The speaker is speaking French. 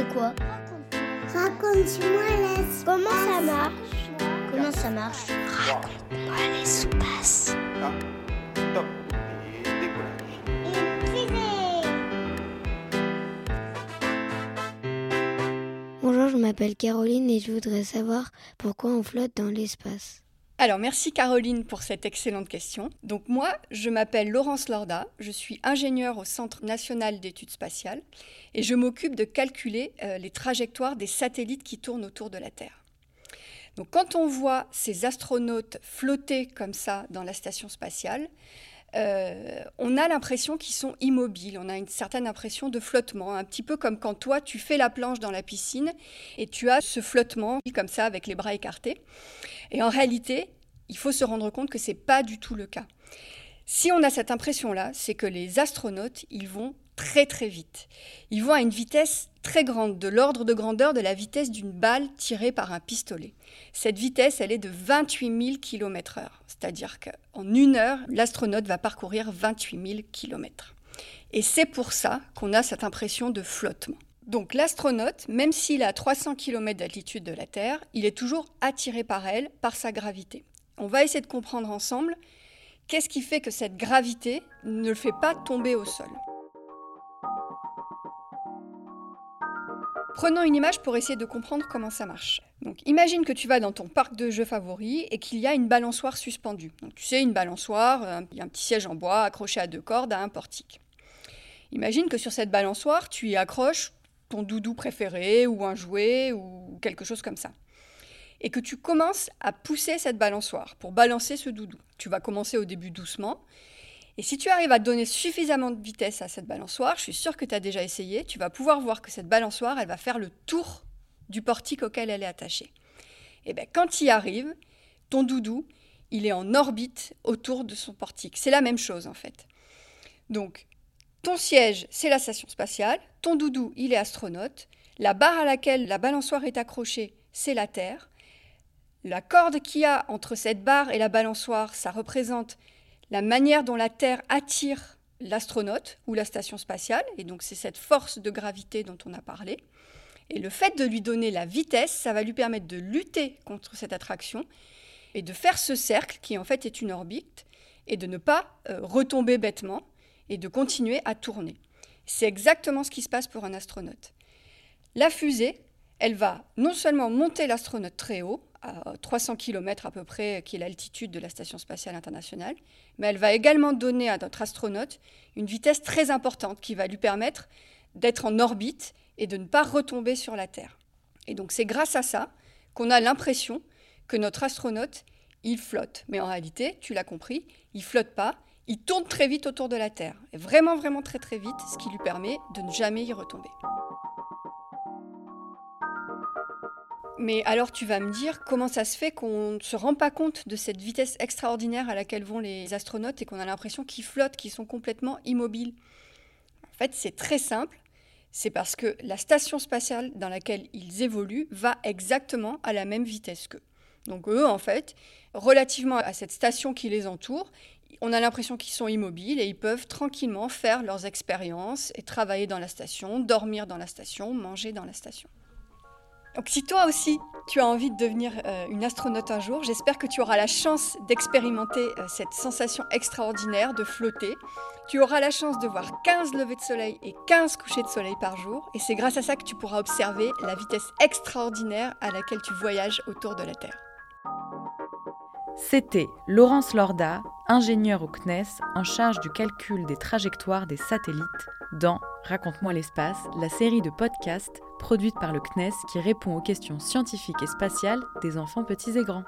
c'est quoi Raconte-moi l'espace. Comment ça marche Comment ça marche Raconte-moi l'espace. Top. Bonjour, je m'appelle Caroline et je voudrais savoir pourquoi on flotte dans l'espace. Alors, merci Caroline pour cette excellente question. Donc moi, je m'appelle Laurence Lorda, je suis ingénieure au Centre national d'études spatiales et je m'occupe de calculer euh, les trajectoires des satellites qui tournent autour de la Terre. Donc quand on voit ces astronautes flotter comme ça dans la station spatiale, euh, on a l'impression qu'ils sont immobiles, on a une certaine impression de flottement, un petit peu comme quand toi tu fais la planche dans la piscine et tu as ce flottement comme ça avec les bras écartés. Et en réalité, il faut se rendre compte que ce n'est pas du tout le cas. Si on a cette impression-là, c'est que les astronautes, ils vont très très vite. Ils vont à une vitesse très grande, de l'ordre de grandeur de la vitesse d'une balle tirée par un pistolet. Cette vitesse, elle est de 28 000 km/h, c'est-à-dire qu'en une heure, l'astronaute va parcourir 28 000 km. Et c'est pour ça qu'on a cette impression de flottement. Donc l'astronaute, même s'il est à 300 km d'altitude de la Terre, il est toujours attiré par elle, par sa gravité. On va essayer de comprendre ensemble qu'est-ce qui fait que cette gravité ne le fait pas tomber au sol. Prenons une image pour essayer de comprendre comment ça marche. Donc, imagine que tu vas dans ton parc de jeux favori et qu'il y a une balançoire suspendue. Tu sais, une balançoire, il y a un petit siège en bois accroché à deux cordes à un portique. Imagine que sur cette balançoire, tu y accroches ton doudou préféré ou un jouet ou quelque chose comme ça. Et que tu commences à pousser cette balançoire pour balancer ce doudou. Tu vas commencer au début doucement et si tu arrives à donner suffisamment de vitesse à cette balançoire, je suis sûre que tu as déjà essayé, tu vas pouvoir voir que cette balançoire, elle va faire le tour du portique auquel elle est attachée. Et bien quand tu y ton doudou, il est en orbite autour de son portique. C'est la même chose en fait. Donc, ton siège, c'est la station spatiale, ton doudou, il est astronaute, la barre à laquelle la balançoire est accrochée, c'est la Terre. La corde qu'il y a entre cette barre et la balançoire, ça représente la manière dont la Terre attire l'astronaute ou la station spatiale, et donc c'est cette force de gravité dont on a parlé. Et le fait de lui donner la vitesse, ça va lui permettre de lutter contre cette attraction et de faire ce cercle qui en fait est une orbite et de ne pas euh, retomber bêtement et de continuer à tourner. C'est exactement ce qui se passe pour un astronaute. La fusée, elle va non seulement monter l'astronaute très haut, à 300 km à peu près, qui est l'altitude de la Station spatiale internationale, mais elle va également donner à notre astronaute une vitesse très importante qui va lui permettre d'être en orbite et de ne pas retomber sur la Terre. Et donc c'est grâce à ça qu'on a l'impression que notre astronaute, il flotte. Mais en réalité, tu l'as compris, il flotte pas, il tourne très vite autour de la Terre. Vraiment, vraiment très très vite, ce qui lui permet de ne jamais y retomber. Mais alors tu vas me dire comment ça se fait qu'on ne se rend pas compte de cette vitesse extraordinaire à laquelle vont les astronautes et qu'on a l'impression qu'ils flottent, qu'ils sont complètement immobiles? En fait, c'est très simple. C'est parce que la station spatiale dans laquelle ils évoluent va exactement à la même vitesse qu'eux. Donc eux, en fait, relativement à cette station qui les entoure, on a l'impression qu'ils sont immobiles et ils peuvent tranquillement faire leurs expériences et travailler dans la station, dormir dans la station, manger dans la station. Donc si toi aussi tu as envie de devenir euh, une astronaute un jour, j'espère que tu auras la chance d'expérimenter euh, cette sensation extraordinaire de flotter. Tu auras la chance de voir 15 levées de soleil et 15 couchers de soleil par jour, et c'est grâce à ça que tu pourras observer la vitesse extraordinaire à laquelle tu voyages autour de la Terre. C'était Laurence Lorda, ingénieur au CNES en charge du calcul des trajectoires des satellites dans Raconte-moi l'espace, la série de podcasts produite par le CNES qui répond aux questions scientifiques et spatiales des enfants petits et grands.